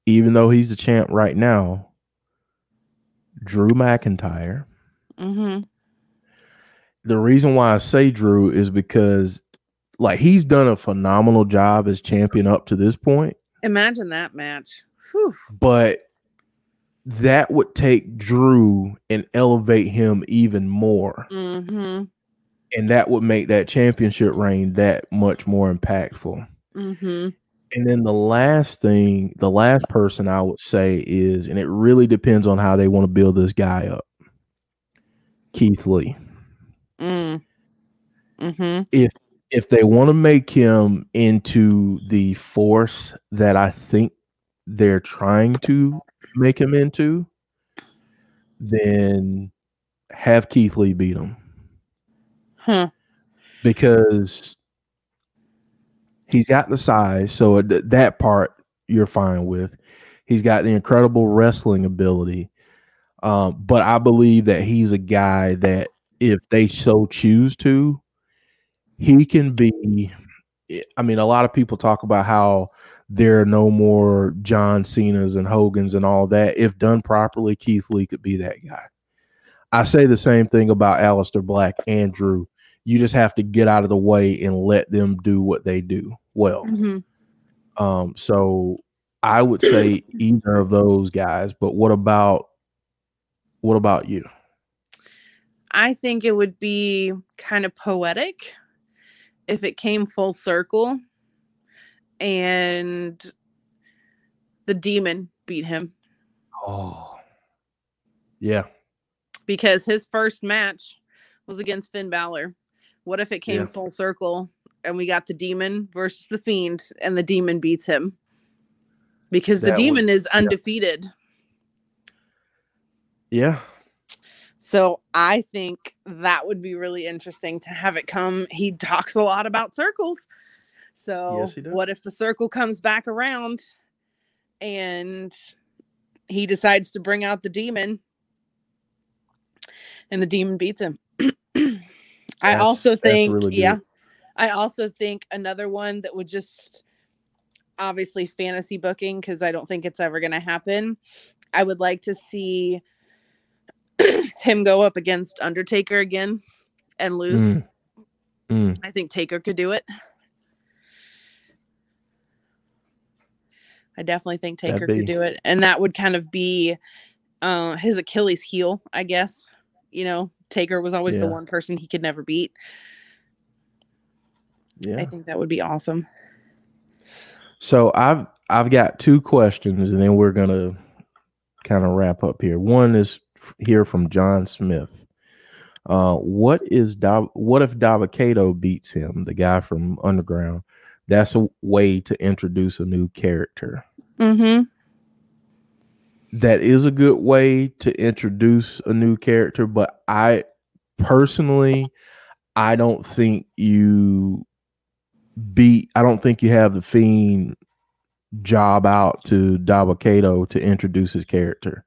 even though he's the champ right now, Drew McIntyre. Mhm. The reason why I say Drew is because like he's done a phenomenal job as champion up to this point, Imagine that match. Whew. but that would take Drew and elevate him even more. Mm-hmm. And that would make that championship reign that much more impactful. Mm-hmm. And then the last thing, the last person I would say is, and it really depends on how they want to build this guy up. Keith Lee. Mm. Mm-hmm. If if they want to make him into the force that I think they're trying to make him into, then have Keith Lee beat him Huh. because he's got the size. So that part you're fine with. He's got the incredible wrestling ability. Um, but I believe that he's a guy that if they so choose to, he can be. I mean, a lot of people talk about how there are no more John Cena's and Hogan's and all that. If done properly, Keith Lee could be that guy. I say the same thing about Aleister Black and Drew. You just have to get out of the way and let them do what they do well. Mm-hmm. Um, so I would say [CLEARS THROAT] either of those guys. But what about what about you? I think it would be kind of poetic if it came full circle and the demon beat him Oh, yeah, because his first match was against Finn Balor. What if it came Yeah. full circle and we got the demon versus the fiend and the demon beats him? Because the That would- demon is undefeated. yeah. So I think that would be really interesting to have it come. He talks a lot about circles. So Yes, what if the circle comes back around and he decides to bring out the demon and the demon beats him? [CLEARS THROAT] I also think, really yeah. I also think another one that would just obviously fantasy booking because I don't think it's ever going to happen. I would like to see [CLEARS THROAT] him go up against Undertaker again and lose. Mm. Mm. I think Taker could do it. I definitely think Taker could do it. And that would kind of be uh his Achilles heel, I guess. You know, Taker was always the one person he could never beat. Yeah. I think that would be awesome. So I've I've got two questions, and then we're gonna kind of wrap up here. One is here from John Smith. Uh, what is what if Dabba-Kato beats him, the guy from Underground? That's a way to introduce a new character. Mm-hmm. That is a good way to introduce a new character, but I personally, I don't think you beat. I don't think you have the fiend job out to Dabba-Kato to introduce his character.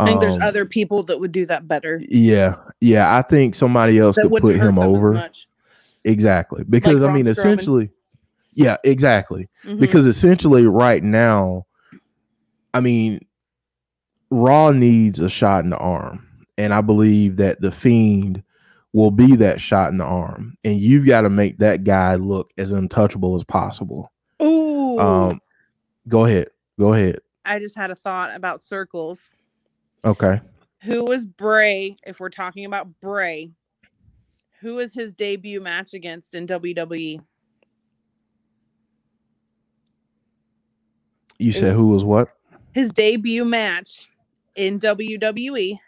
I think there's Um, other people that would do that better. Yeah, yeah. I think somebody else That could put him over. Exactly, because I mean, Strowman. essentially, yeah, exactly. Mhm. Because essentially, right now, I mean, Raw needs a shot in the arm, and I believe that the Fiend will be that shot in the arm, and you've got to make that guy look as untouchable as possible. Ooh, Um, go ahead, go ahead. I just had a thought about circles. Okay, Who was Bray? If we're talking about Bray, who was his debut match against in? WWE? you said who was what? His debut match in WWE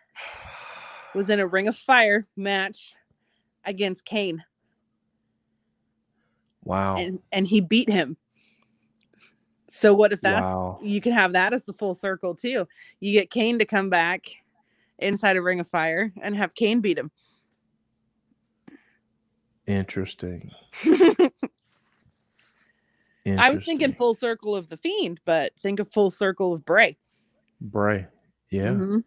was in a Ring of Fire match against Kane, Wow, and and he beat him. So what if that wow. you can have that as the full circle too? You get Kane to come back inside a Ring of Fire and have Kane beat him. Interesting. [LAUGHS] I was thinking full circle of the Fiend, but think of full circle of Bray. Bray. Yeah. Mhm.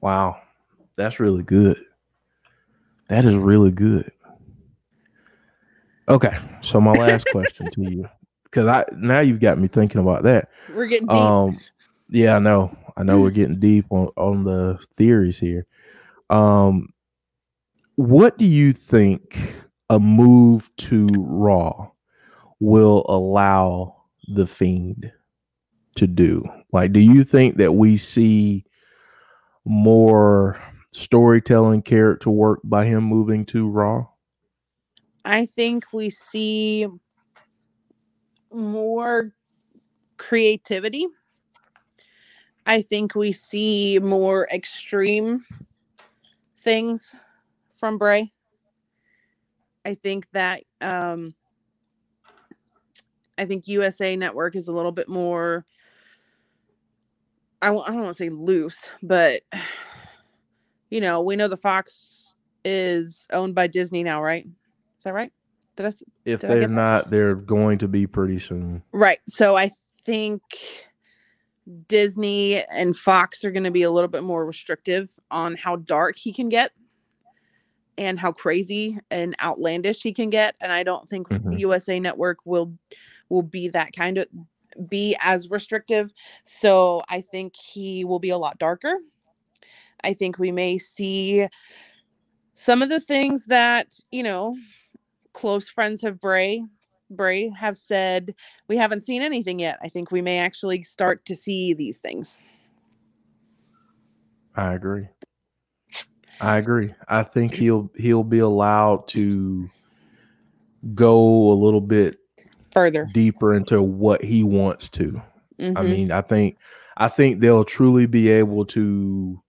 Wow. That's really good. That is really good. Okay. So my last [LAUGHS] question to you. Because I now you've got me thinking about that. We're getting deep. Um yeah, I know. I know we're getting deep on, on the theories here. Um what do you think a move to Raw will allow the fiend to do? Like, do you think that we see more storytelling character work by him moving to Raw? I think we see more creativity. I think we see more extreme things from Bray. I think that um I think USA Network is a little bit more I w- I don't want to say loose, but [SIGHS] you know, we know the Fox is owned by Disney now, right? Is that right? Did I If Did they're that? not, they're going to be pretty soon. Right. So I think Disney and Fox are going to be a little bit more restrictive on how dark he can get and how crazy and outlandish he can get and I don't think Mhm. USA Network will will be that kind of be as restrictive. So I think he will be a lot darker. I think we may see some of the things that, you know, close friends of Bray Bray have said we haven't seen anything yet. I think we may actually start to see these things. I agree. I agree. I think he'll he'll be allowed to go a little bit Further. deeper into what he wants to. I Mhm. mean, I think I think they'll truly be able to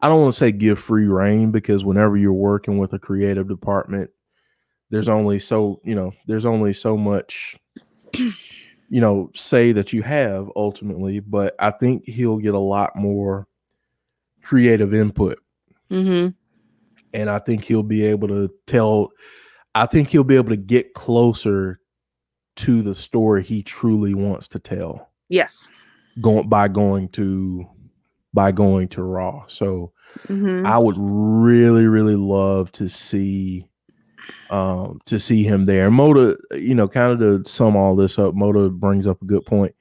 I don't want to say give free reign because whenever you're working with a creative department, there's only so, you know, there's only so much you know, say that you have ultimately, but I think he'll get a lot more creative input Mhm. and I think he'll be able to tell I think he'll be able to get closer to the story he truly wants to tell Yes. going by going to by going to Raw. So Mhm. I would really, really love to see um to see him there. Moda, you know, kind of to sum all this up, Moda brings up a good point.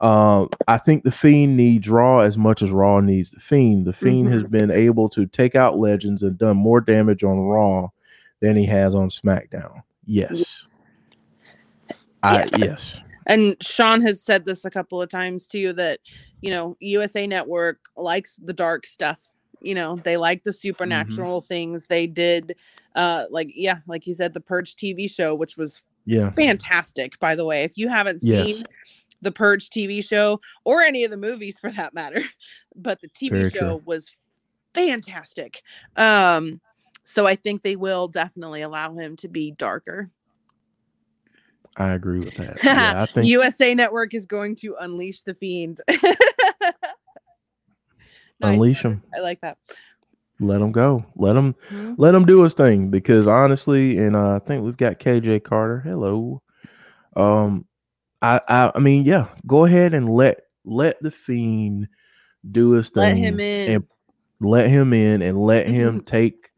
Um, I think the Fiend needs Raw as much as Raw needs the Fiend. The Fiend has been able to take out legends and done more damage on Raw than he has on SmackDown. Yes. Yes. I Yes. yes. And Sean has said this a couple of times too that, you know, USA Network likes the dark stuff. You know, they like the supernatural things. They did uh like yeah, like you said the Purge TV show which was Yeah. fantastic by the way. If you haven't Yes. seen the Purge TV show or any of the movies for that matter, [LAUGHS] but the TV Very show true. was fantastic. Um so I think they will definitely allow him to be darker. I agree with that. Yeah, I [LAUGHS] think USA Network is going to unleash the fiend. [LAUGHS] Nice, unleash him. I like that. Let him go. Let him Mhm. let him do his thing because honestly, and uh, I think we've got KJ Carter. Hello. Um, I, I I mean, yeah, go ahead and let let the fiend do his thing. Let him in. and let him in and let him [LAUGHS] take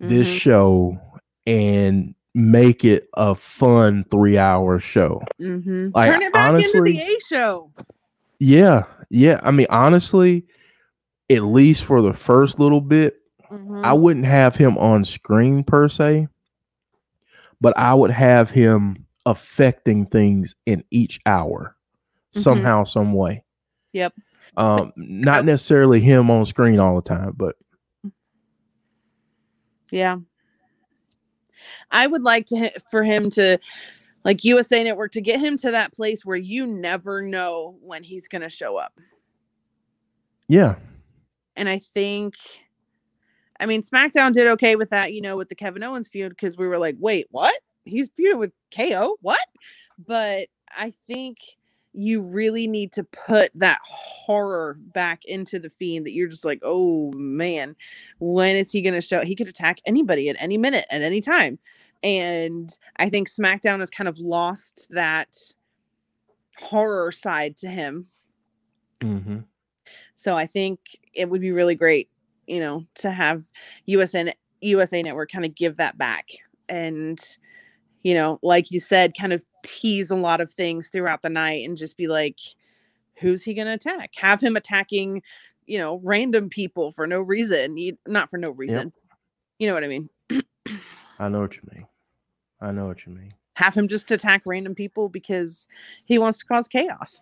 this Mhm, show and make it a fun three hour show. mhm. like, Turn it back honestly- into the A show. Yeah, yeah. I mean, honestly, at least for the first little bit, Mhm. I wouldn't have him on screen per se, but I would have him affecting things in each hour Mhm. somehow, some way. Yep. Um, not necessarily him on screen all the time, but Yeah. I would like to for him to like USA Network to get him to that place where you never know when he's going to show up. yeah, And I think I mean SmackDown did okay with that, you know, with the Kevin Owens feud because we were like, "Wait, what? He's feuding with KO? What?" But I think you really need to put that horror back into the fiend that you're just like, oh man, when is he going to show? He could attack anybody at any minute, at any time. And I think SmackDown has kind of lost that horror side to him. hmm So I think it would be really great, you know, to have USA USA Network kind of give that back and you know, like you said, kind of tease a lot of things throughout the night and just be like, who's he going to attack? Have him attacking, you know, random people for no reason. You, not for no reason. You know what I mean? [CLEARS THROAT] I know what you mean. I know what you mean. Have him just attack random people because he wants to cause chaos.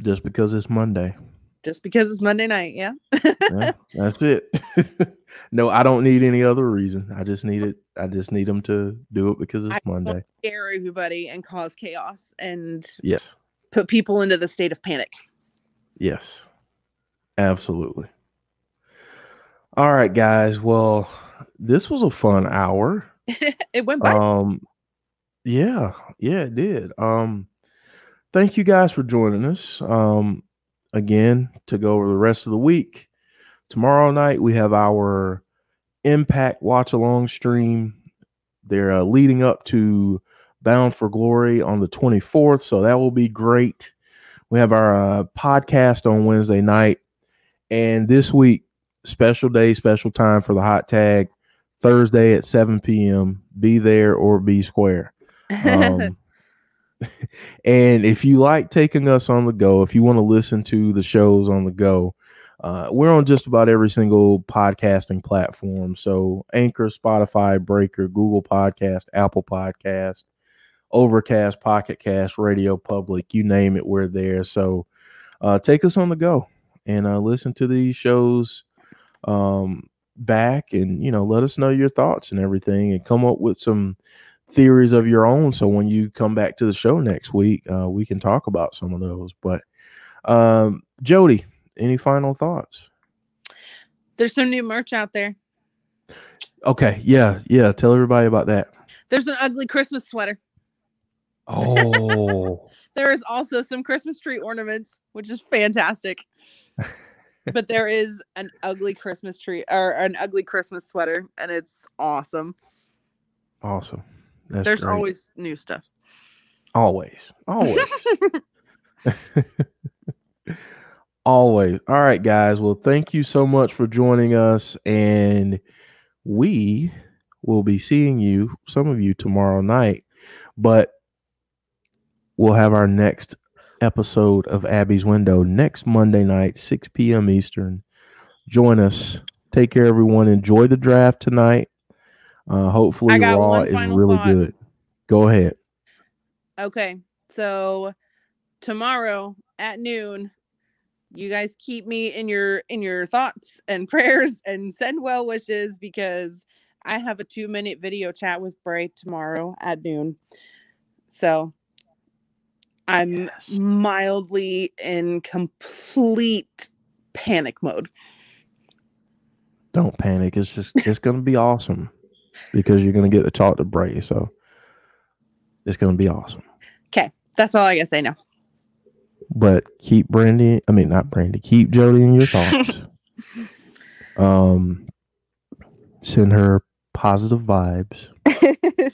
Just because it's Monday. Just because it's Monday night, yeah. Yeah, [LAUGHS] that's it. [LAUGHS] no, I don't need any other reason. I just need it. I just need him to do it because it's I Monday. Scare everybody and cause chaos and Yes. put people into the state of panic. Yes. Absolutely. All right, guys. Well, this was a fun hour. [LAUGHS] it went by. Um yeah, yeah, it did. Um thank you guys for joining us. Um again to go over the rest of the week. Tomorrow night we have our Impact watch along stream. They're uh, leading up to Bound for Glory on the 24th, so that will be great. We have our uh, podcast on Wednesday night, and this week special day, special time for the hot tag Thursday at 7 p.m. Be there or be square. Um, [LAUGHS] and if you like taking us on the go, if you want to listen to the shows on the go, uh, we're on just about every single podcasting platform. So Anchor, Spotify, Breaker, Google Podcast, Apple Podcast, Overcast, Pocket Cast, Radio Public, you name it, we're there. So uh, take us on the go and uh, listen to these shows um, back and, you know, let us know your thoughts and everything and come up with some theories of your own. So when you come back to the show next week, uh, we can talk about some of those. But um, Jody, any final thoughts? There's some new merch out there. Okay, yeah, yeah. Tell everybody about that. There's an ugly Christmas sweater. Oh, [LAUGHS] There is also some Christmas tree ornaments, which is fantastic. [LAUGHS] but there is an ugly Christmas tree or an ugly Christmas sweater, and it's awesome. awesome. That's There's great. always new stuff. always, always, [LAUGHS] [LAUGHS] always. All right, guys. Well, thank you so much for joining us, and we will be seeing you, some of you, tomorrow night. But we'll have our next episode of Abby's Window next Monday night, 6 p.m. Eastern. Join us. Take care, everyone. Enjoy the draft tonight. Uh, hopefully, Raw is really thought. good. Go ahead. Okay, so tomorrow at noon, you guys keep me in your in your thoughts and [LAUGHS] prayers and send well wishes because I have a two minute video chat with Bray tomorrow at noon. So I'm Yes. mildly in complete panic mode. Don't panic. It's just it's gonna be awesome because you're gonna get to talk to Bray. So it's gonna be awesome. Okay, that's all I gotta say now. But keep Brandy. I mean, not Brandy. Keep Jody in your thoughts. [LAUGHS] um, send her positive vibes [LAUGHS]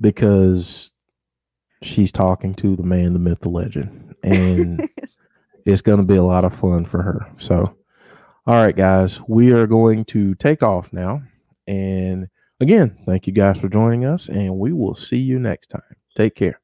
because she's talking to the man, the myth, the legend, and [LAUGHS] it's gonna be a lot of fun for her. So, all right, guys, we are going to take off now. And again, thank you guys for joining us, and we will see you next time. Take care.